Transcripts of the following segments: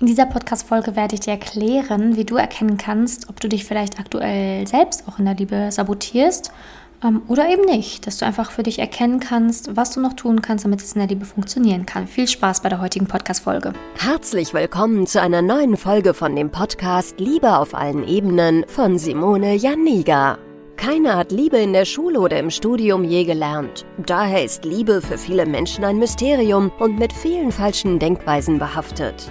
In dieser Podcast-Folge werde ich dir erklären, wie du erkennen kannst, ob du dich vielleicht aktuell selbst auch in der Liebe sabotierst ähm, oder eben nicht. Dass du einfach für dich erkennen kannst, was du noch tun kannst, damit es in der Liebe funktionieren kann. Viel Spaß bei der heutigen Podcast-Folge. Herzlich willkommen zu einer neuen Folge von dem Podcast Liebe auf allen Ebenen von Simone Janiga. Keiner hat Liebe in der Schule oder im Studium je gelernt. Daher ist Liebe für viele Menschen ein Mysterium und mit vielen falschen Denkweisen behaftet.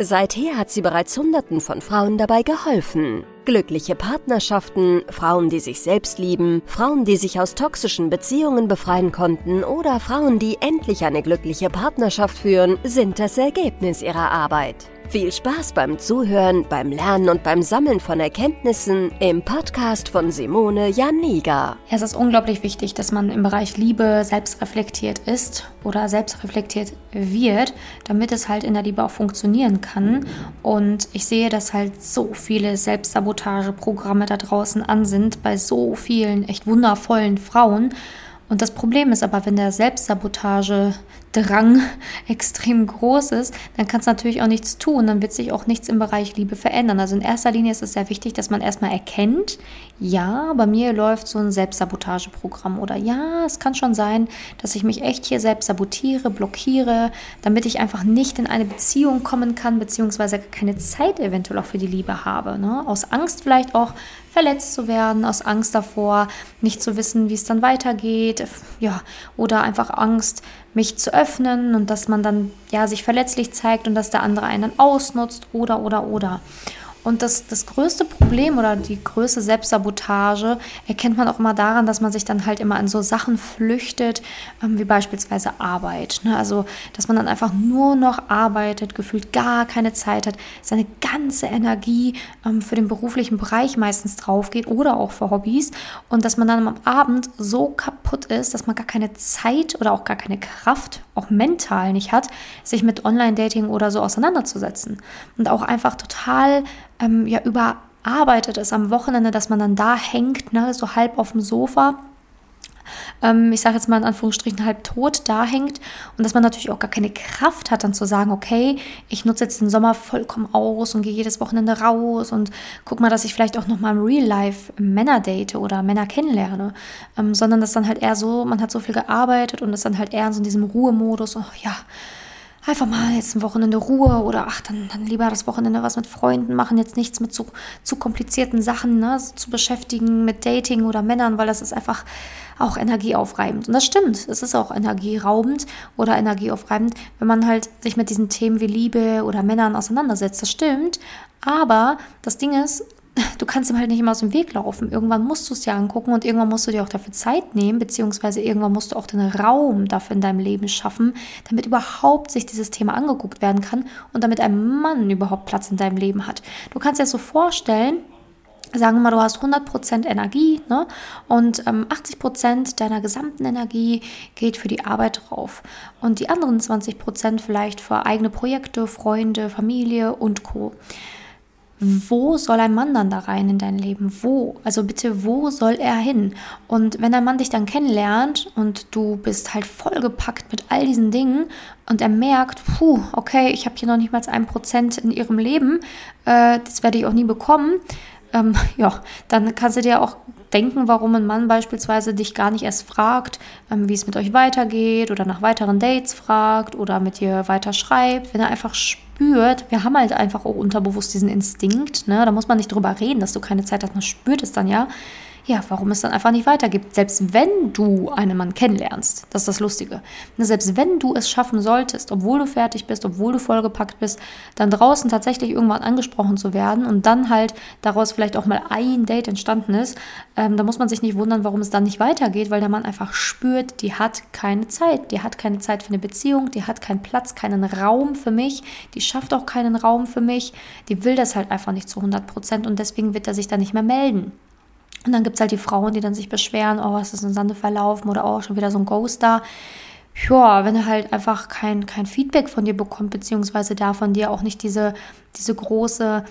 Seither hat sie bereits Hunderten von Frauen dabei geholfen. Glückliche Partnerschaften, Frauen, die sich selbst lieben, Frauen, die sich aus toxischen Beziehungen befreien konnten oder Frauen, die endlich eine glückliche Partnerschaft führen, sind das Ergebnis ihrer Arbeit. Viel Spaß beim Zuhören, beim Lernen und beim Sammeln von Erkenntnissen im Podcast von Simone Janiga. Ja, es ist unglaublich wichtig, dass man im Bereich Liebe selbst reflektiert ist oder selbst reflektiert wird, damit es halt in der Liebe auch funktionieren kann. Und ich sehe, dass halt so viele Selbstsabotageprogramme da draußen an sind bei so vielen echt wundervollen Frauen. Und das Problem ist aber, wenn der Selbstsabotage Drang extrem groß ist, dann kannst du natürlich auch nichts tun. Dann wird sich auch nichts im Bereich Liebe verändern. Also in erster Linie ist es sehr wichtig, dass man erstmal erkennt, ja, bei mir läuft so ein Selbstsabotageprogramm oder ja, es kann schon sein, dass ich mich echt hier selbst sabotiere, blockiere, damit ich einfach nicht in eine Beziehung kommen kann, beziehungsweise keine Zeit eventuell auch für die Liebe habe. Ne? Aus Angst vielleicht auch verletzt zu werden, aus Angst davor, nicht zu wissen, wie es dann weitergeht, ja, oder einfach Angst, mich zu öffnen und dass man dann ja sich verletzlich zeigt und dass der andere einen ausnutzt oder oder oder. Und das, das größte Problem oder die größte Selbstsabotage erkennt man auch immer daran, dass man sich dann halt immer in so Sachen flüchtet, ähm, wie beispielsweise Arbeit. Ne? Also, dass man dann einfach nur noch arbeitet, gefühlt gar keine Zeit hat, seine ganze Energie ähm, für den beruflichen Bereich meistens drauf geht oder auch für Hobbys. Und dass man dann am Abend so kaputt ist, dass man gar keine Zeit oder auch gar keine Kraft, auch mental nicht hat, sich mit Online-Dating oder so auseinanderzusetzen. Und auch einfach total ähm, ja überarbeitet ist am Wochenende, dass man dann da hängt, ne, so halb auf dem Sofa ähm, ich sage jetzt mal in Anführungsstrichen halb tot da hängt und dass man natürlich auch gar keine Kraft hat, dann zu sagen, okay, ich nutze jetzt den Sommer vollkommen aus und gehe jedes Wochenende raus und guck mal, dass ich vielleicht auch noch mal im Real Life Männer date oder Männer kennenlerne, ähm, sondern dass dann halt eher so, man hat so viel gearbeitet und ist dann halt eher in so diesem Ruhemodus, oh, ja, einfach mal jetzt ein Wochenende Ruhe oder ach, dann, dann lieber das Wochenende was mit Freunden machen, jetzt nichts mit zu, zu komplizierten Sachen ne, zu beschäftigen, mit Dating oder Männern, weil das ist einfach auch energieaufreibend. Und das stimmt, es ist auch energieraubend oder energieaufreibend, wenn man halt sich mit diesen Themen wie Liebe oder Männern auseinandersetzt. Das stimmt. Aber das Ding ist, du kannst ihm halt nicht immer aus dem Weg laufen. Irgendwann musst du es dir angucken und irgendwann musst du dir auch dafür Zeit nehmen, beziehungsweise irgendwann musst du auch den Raum dafür in deinem Leben schaffen, damit überhaupt sich dieses Thema angeguckt werden kann und damit ein Mann überhaupt Platz in deinem Leben hat. Du kannst dir das so vorstellen, Sagen wir mal, du hast 100% Energie ne? und ähm, 80% deiner gesamten Energie geht für die Arbeit drauf. Und die anderen 20% vielleicht für eigene Projekte, Freunde, Familie und Co wo soll ein Mann dann da rein in dein Leben? Wo? Also bitte, wo soll er hin? Und wenn ein Mann dich dann kennenlernt und du bist halt vollgepackt mit all diesen Dingen und er merkt, puh, okay, ich habe hier noch nicht mal ein Prozent in ihrem Leben, äh, das werde ich auch nie bekommen, ähm, ja, dann kannst du dir auch denken, warum ein Mann beispielsweise dich gar nicht erst fragt, ähm, wie es mit euch weitergeht oder nach weiteren Dates fragt oder mit dir weiter schreibt, wenn er einfach spürt, wir haben halt einfach auch unterbewusst diesen Instinkt, ne? da muss man nicht drüber reden, dass du keine Zeit hast, man spürt es dann ja, ja, warum es dann einfach nicht weitergibt. Selbst wenn du einen Mann kennenlernst, das ist das Lustige. Ne, selbst wenn du es schaffen solltest, obwohl du fertig bist, obwohl du vollgepackt bist, dann draußen tatsächlich irgendwann angesprochen zu werden und dann halt daraus vielleicht auch mal ein Date entstanden ist, ähm, da muss man sich nicht wundern, warum es dann nicht weitergeht, weil der Mann einfach spürt, die hat keine Zeit. Die hat keine Zeit für eine Beziehung, die hat keinen Platz, keinen Raum für mich, die schafft auch keinen Raum für mich, die will das halt einfach nicht zu 100 Prozent und deswegen wird er sich dann nicht mehr melden. Und dann gibt es halt die Frauen, die dann sich beschweren, oh, was ist im Sande verlaufen oder oh, schon wieder so ein Ghost da. ja, wenn er halt einfach kein, kein Feedback von dir bekommt, beziehungsweise da von dir auch nicht diese, diese große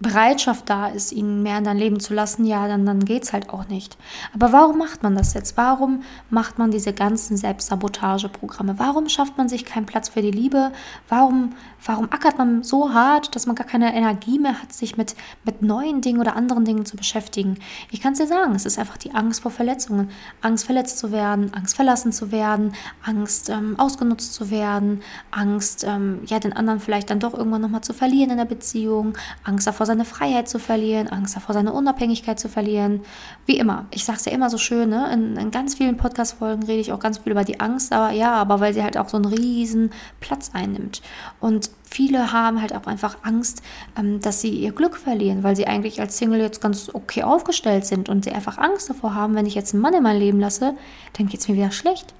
Bereitschaft da ist, ihn mehr in dein Leben zu lassen, ja, dann, dann geht es halt auch nicht. Aber warum macht man das jetzt? Warum macht man diese ganzen Selbstsabotageprogramme? Warum schafft man sich keinen Platz für die Liebe? Warum, warum ackert man so hart, dass man gar keine Energie mehr hat, sich mit, mit neuen Dingen oder anderen Dingen zu beschäftigen? Ich kann es dir sagen, es ist einfach die Angst vor Verletzungen. Angst, verletzt zu werden, Angst, verlassen zu werden, Angst, ähm, ausgenutzt zu werden, Angst, ähm, ja, den anderen vielleicht dann doch irgendwann nochmal zu verlieren in der Beziehung, Angst davor, seine Freiheit zu verlieren, Angst davor, seine Unabhängigkeit zu verlieren. Wie immer, ich sage es ja immer so schön, ne? in, in ganz vielen Podcast-Folgen rede ich auch ganz viel über die Angst, aber ja, aber weil sie halt auch so einen riesen Platz einnimmt. Und viele haben halt auch einfach Angst, ähm, dass sie ihr Glück verlieren, weil sie eigentlich als Single jetzt ganz okay aufgestellt sind und sie einfach Angst davor haben, wenn ich jetzt einen Mann in mein Leben lasse, dann geht es mir wieder schlecht.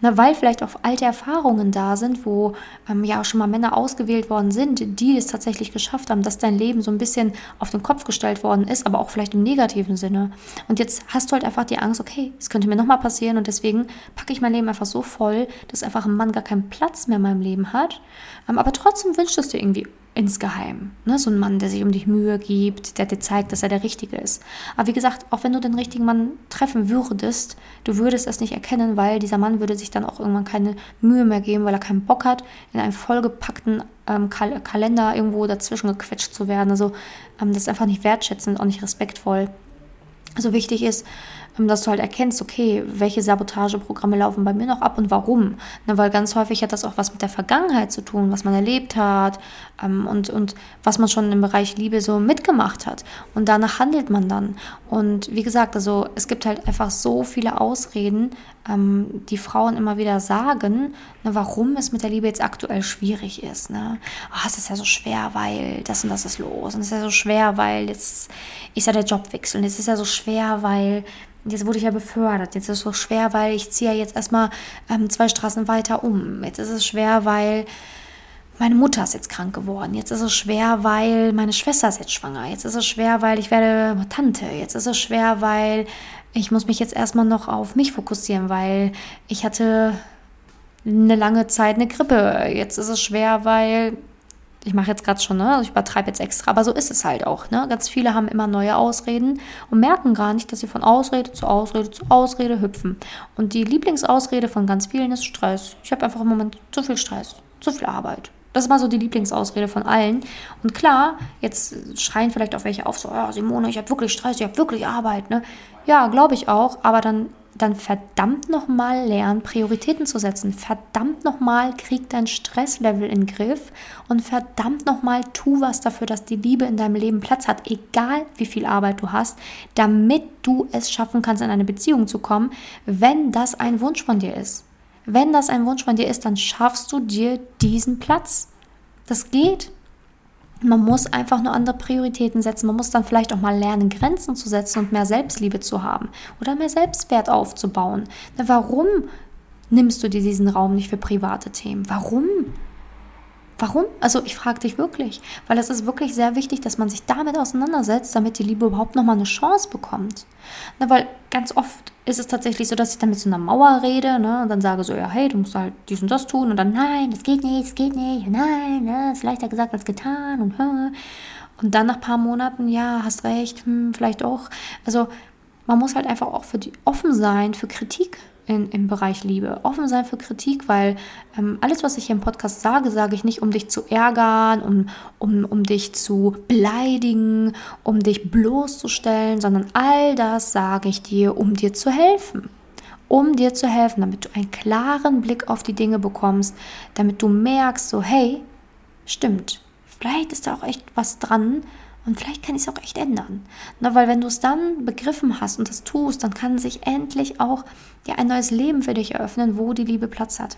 Na, weil vielleicht auch alte Erfahrungen da sind, wo ähm, ja auch schon mal Männer ausgewählt worden sind, die es tatsächlich geschafft haben, dass dein Leben so ein bisschen auf den Kopf gestellt worden ist, aber auch vielleicht im negativen Sinne. Und jetzt hast du halt einfach die Angst, okay, es könnte mir nochmal passieren und deswegen packe ich mein Leben einfach so voll, dass einfach ein Mann gar keinen Platz mehr in meinem Leben hat. Ähm, aber trotzdem wünscht es dir irgendwie insgeheim. Ne? So ein Mann, der sich um dich Mühe gibt, der dir zeigt, dass er der Richtige ist. Aber wie gesagt, auch wenn du den richtigen Mann treffen würdest, du würdest es nicht erkennen, weil dieser Mann würde sich dann auch irgendwann keine Mühe mehr geben, weil er keinen Bock hat, in einem vollgepackten ähm, Kal Kalender irgendwo dazwischen gequetscht zu werden. Also ähm, das ist einfach nicht wertschätzend, auch nicht respektvoll. Also wichtig ist, dass du halt erkennst, okay, welche Sabotageprogramme laufen bei mir noch ab und warum. Ne, weil ganz häufig hat das auch was mit der Vergangenheit zu tun, was man erlebt hat ähm, und, und was man schon im Bereich Liebe so mitgemacht hat. Und danach handelt man dann. Und wie gesagt, also es gibt halt einfach so viele Ausreden, ähm, die Frauen immer wieder sagen, ne, warum es mit der Liebe jetzt aktuell schwierig ist. Ne? Oh, es ist ja so schwer, weil das und das ist los. Und es ist ja so schwer, weil jetzt ist ja der Jobwechsel. Und es ist ja so schwer, weil Jetzt wurde ich ja befördert. Jetzt ist es so schwer, weil ich ziehe ja jetzt erstmal ähm, zwei Straßen weiter um. Jetzt ist es schwer, weil meine Mutter ist jetzt krank geworden. Jetzt ist es schwer, weil meine Schwester ist jetzt schwanger. Jetzt ist es schwer, weil ich werde Tante. Jetzt ist es schwer, weil ich muss mich jetzt erstmal noch auf mich fokussieren, weil ich hatte eine lange Zeit eine Grippe. Jetzt ist es schwer, weil ich mache jetzt gerade schon, ne? Also ich übertreibe jetzt extra, aber so ist es halt auch. Ne? Ganz viele haben immer neue Ausreden und merken gar nicht, dass sie von Ausrede zu Ausrede zu Ausrede hüpfen. Und die Lieblingsausrede von ganz vielen ist Stress. Ich habe einfach im Moment zu viel Stress, zu viel Arbeit. Das ist mal so die Lieblingsausrede von allen. Und klar, jetzt schreien vielleicht auch welche auf, so, ja, Simone, ich habe wirklich Stress, ich habe wirklich Arbeit. Ne? Ja, glaube ich auch, aber dann dann verdammt nochmal lernen, Prioritäten zu setzen. Verdammt nochmal krieg dein Stresslevel in den Griff und verdammt nochmal tu was dafür, dass die Liebe in deinem Leben Platz hat, egal wie viel Arbeit du hast, damit du es schaffen kannst, in eine Beziehung zu kommen, wenn das ein Wunsch von dir ist. Wenn das ein Wunsch von dir ist, dann schaffst du dir diesen Platz. Das geht. Man muss einfach nur andere Prioritäten setzen. Man muss dann vielleicht auch mal lernen, Grenzen zu setzen und mehr Selbstliebe zu haben oder mehr Selbstwert aufzubauen. Na, warum nimmst du dir diesen Raum nicht für private Themen? Warum? Warum? Also ich frage dich wirklich, weil es ist wirklich sehr wichtig, dass man sich damit auseinandersetzt, damit die Liebe überhaupt nochmal eine Chance bekommt. Na, weil ganz oft ist es tatsächlich so, dass ich dann mit so einer Mauer rede ne, und dann sage so, ja, hey, du musst halt dies und das tun und dann, nein, das geht nicht, das geht nicht, nein, ne, ist leichter gesagt als getan und und dann nach ein paar Monaten, ja, hast recht, hm, vielleicht auch. Also man muss halt einfach auch für die offen sein für Kritik in, im Bereich Liebe. Offen sein für Kritik, weil ähm, alles, was ich hier im Podcast sage, sage ich nicht, um dich zu ärgern, um, um, um dich zu beleidigen, um dich bloßzustellen, sondern all das sage ich dir, um dir zu helfen. Um dir zu helfen, damit du einen klaren Blick auf die Dinge bekommst, damit du merkst, so, hey, stimmt, vielleicht ist da auch echt was dran, und vielleicht kann ich es auch echt ändern. Na, weil wenn du es dann begriffen hast und das tust, dann kann sich endlich auch ja, ein neues Leben für dich eröffnen, wo die Liebe Platz hat.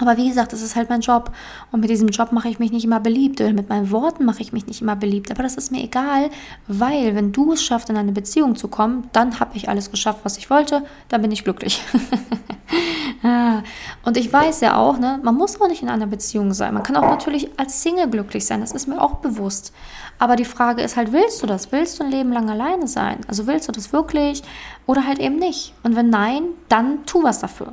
Aber wie gesagt, das ist halt mein Job. Und mit diesem Job mache ich mich nicht immer beliebt. Oder mit meinen Worten mache ich mich nicht immer beliebt. Aber das ist mir egal, weil wenn du es schaffst, in eine Beziehung zu kommen, dann habe ich alles geschafft, was ich wollte. Dann bin ich glücklich. Und ich weiß ja auch, ne, man muss auch nicht in einer Beziehung sein. Man kann auch natürlich als Single glücklich sein. Das ist mir auch bewusst. Aber die Frage ist halt, willst du das? Willst du ein Leben lang alleine sein? Also willst du das wirklich oder halt eben nicht? Und wenn nein, dann tu was dafür.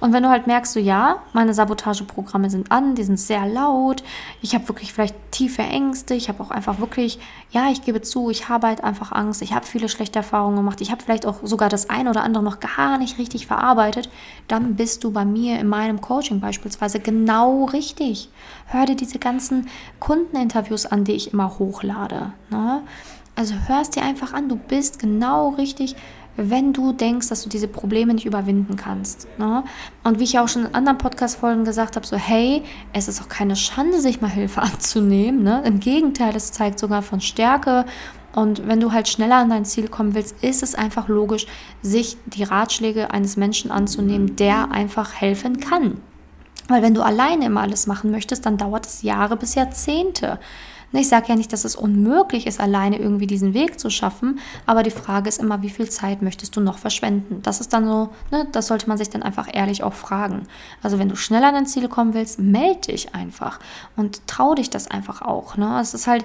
Und wenn du halt merkst, so ja, meine Sabotageprogramme sind an, die sind sehr laut, ich habe wirklich vielleicht tiefe Ängste, ich habe auch einfach wirklich, ja, ich gebe zu, ich habe halt einfach Angst, ich habe viele schlechte Erfahrungen gemacht, ich habe vielleicht auch sogar das eine oder andere noch gar nicht richtig verarbeitet, dann bist du bei mir in meinem Coaching beispielsweise genau richtig. Hör dir diese ganzen Kundeninterviews an, die ich immer hochlade. Ne? Also hörst dir einfach an, du bist genau richtig, wenn du denkst, dass du diese Probleme nicht überwinden kannst. Ne? Und wie ich auch schon in anderen Podcast-Folgen gesagt habe, so hey, es ist auch keine Schande, sich mal Hilfe anzunehmen. Ne? Im Gegenteil, es zeigt sogar von Stärke. Und wenn du halt schneller an dein Ziel kommen willst, ist es einfach logisch, sich die Ratschläge eines Menschen anzunehmen, der einfach helfen kann. Weil wenn du alleine immer alles machen möchtest, dann dauert es Jahre bis Jahrzehnte. Ich sage ja nicht, dass es unmöglich ist, alleine irgendwie diesen Weg zu schaffen, aber die Frage ist immer, wie viel Zeit möchtest du noch verschwenden? Das ist dann so, ne, das sollte man sich dann einfach ehrlich auch fragen. Also wenn du schneller an dein Ziel kommen willst, melde dich einfach und trau dich das einfach auch. Ne? Es ist halt,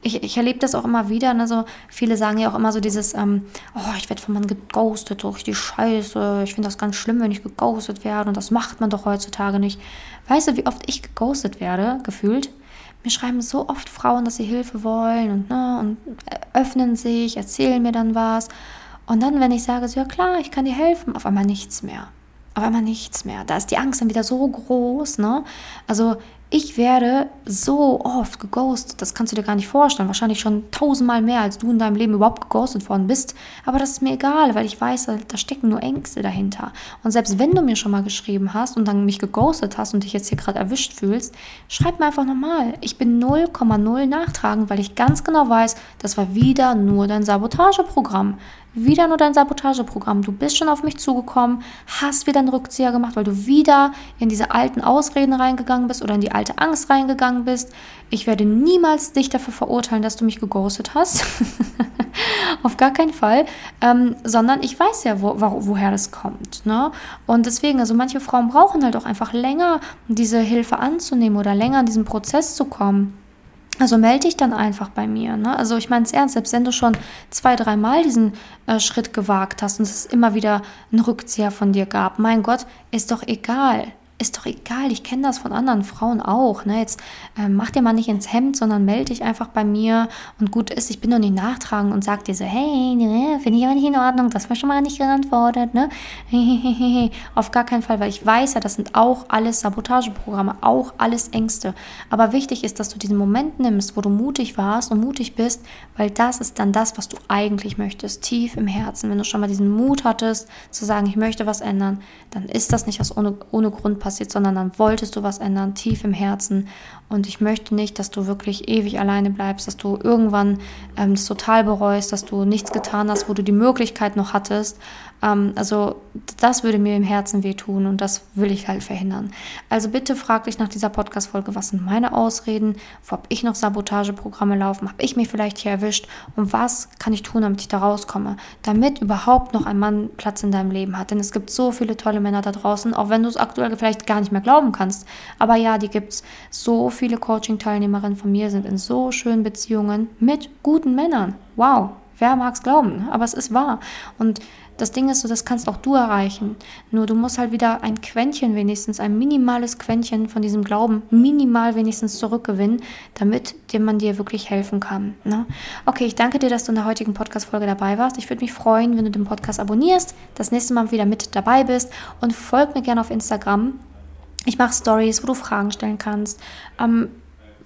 ich, ich erlebe das auch immer wieder. Ne? So, viele sagen ja auch immer so dieses, ähm, oh, ich werde von Mann geghostet, durch die Scheiße. Ich finde das ganz schlimm, wenn ich geghostet werde. Und das macht man doch heutzutage nicht. Weißt du, wie oft ich geghostet werde, gefühlt? Mir schreiben so oft Frauen, dass sie Hilfe wollen und, ne, und öffnen sich, erzählen mir dann was. Und dann, wenn ich sage, so, ja klar, ich kann dir helfen, auf einmal nichts mehr. Auf einmal nichts mehr. Da ist die Angst dann wieder so groß. Ne? Also ich werde so oft geghostet, das kannst du dir gar nicht vorstellen. Wahrscheinlich schon tausendmal mehr, als du in deinem Leben überhaupt geghostet worden bist. Aber das ist mir egal, weil ich weiß, da stecken nur Ängste dahinter. Und selbst wenn du mir schon mal geschrieben hast und dann mich geghostet hast und dich jetzt hier gerade erwischt fühlst, schreib mir einfach nochmal. Ich bin 0,0 nachtragend, weil ich ganz genau weiß, das war wieder nur dein Sabotageprogramm wieder nur dein Sabotageprogramm. Du bist schon auf mich zugekommen, hast wieder einen Rückzieher gemacht, weil du wieder in diese alten Ausreden reingegangen bist oder in die alte Angst reingegangen bist. Ich werde niemals dich dafür verurteilen, dass du mich geghostet hast. auf gar keinen Fall. Ähm, sondern ich weiß ja, wo, wo, woher das kommt. Ne? Und deswegen, also manche Frauen brauchen halt auch einfach länger, diese Hilfe anzunehmen oder länger in diesen Prozess zu kommen. Also melde dich dann einfach bei mir. Ne? Also ich meine es ernst, selbst wenn du schon zwei, dreimal diesen äh, Schritt gewagt hast und es immer wieder einen Rückzieher von dir gab, mein Gott, ist doch egal ist doch egal, ich kenne das von anderen Frauen auch. Ne? Jetzt äh, mach dir mal nicht ins Hemd, sondern melde dich einfach bei mir und gut ist, ich bin doch nicht nachtragen und sag dir so, hey, ne, finde ich aber nicht in Ordnung, das war schon mal nicht geantwortet, ne? Auf gar keinen Fall, weil ich weiß ja, das sind auch alles Sabotageprogramme, auch alles Ängste. Aber wichtig ist, dass du diesen Moment nimmst, wo du mutig warst und mutig bist, weil das ist dann das, was du eigentlich möchtest, tief im Herzen. Wenn du schon mal diesen Mut hattest, zu sagen, ich möchte was ändern, dann ist das nicht aus ohne, ohne Grund passiert, sondern dann wolltest du was ändern, tief im Herzen. Und ich möchte nicht, dass du wirklich ewig alleine bleibst, dass du irgendwann ähm, das total bereust, dass du nichts getan hast, wo du die Möglichkeit noch hattest. Ähm, also das würde mir im Herzen wehtun und das will ich halt verhindern. Also bitte frag dich nach dieser Podcast-Folge, was sind meine Ausreden, wo habe ich noch Sabotageprogramme laufen, habe ich mich vielleicht hier erwischt und was kann ich tun, damit ich da rauskomme, damit überhaupt noch ein Mann Platz in deinem Leben hat. Denn es gibt so viele tolle Männer da draußen, auch wenn du es aktuell vielleicht gar nicht mehr glauben kannst. Aber ja, die gibt es. So viele Coaching-Teilnehmerinnen von mir sind in so schönen Beziehungen mit guten Männern. Wow, wer mag es glauben? Aber es ist wahr. Und das Ding ist so, das kannst auch du erreichen. Nur du musst halt wieder ein Quäntchen wenigstens, ein minimales Quäntchen von diesem Glauben, minimal wenigstens zurückgewinnen, damit dir man dir wirklich helfen kann. Ne? Okay, ich danke dir, dass du in der heutigen Podcast-Folge dabei warst. Ich würde mich freuen, wenn du den Podcast abonnierst, das nächste Mal wieder mit dabei bist und folg mir gerne auf Instagram. Ich mache Stories, wo du Fragen stellen kannst. Ähm,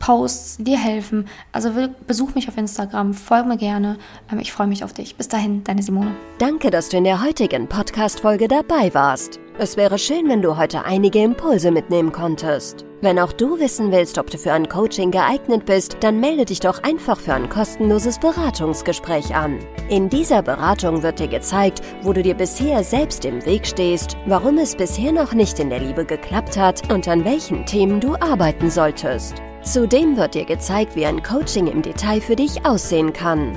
Posts, dir helfen. Also besuch mich auf Instagram, folge mir gerne. Ähm, ich freue mich auf dich. Bis dahin, deine Simone. Danke, dass du in der heutigen Podcast-Folge dabei warst. Es wäre schön, wenn du heute einige Impulse mitnehmen konntest. Wenn auch du wissen willst, ob du für ein Coaching geeignet bist, dann melde dich doch einfach für ein kostenloses Beratungsgespräch an. In dieser Beratung wird dir gezeigt, wo du dir bisher selbst im Weg stehst, warum es bisher noch nicht in der Liebe geklappt hat und an welchen Themen du arbeiten solltest. Zudem wird dir gezeigt, wie ein Coaching im Detail für dich aussehen kann.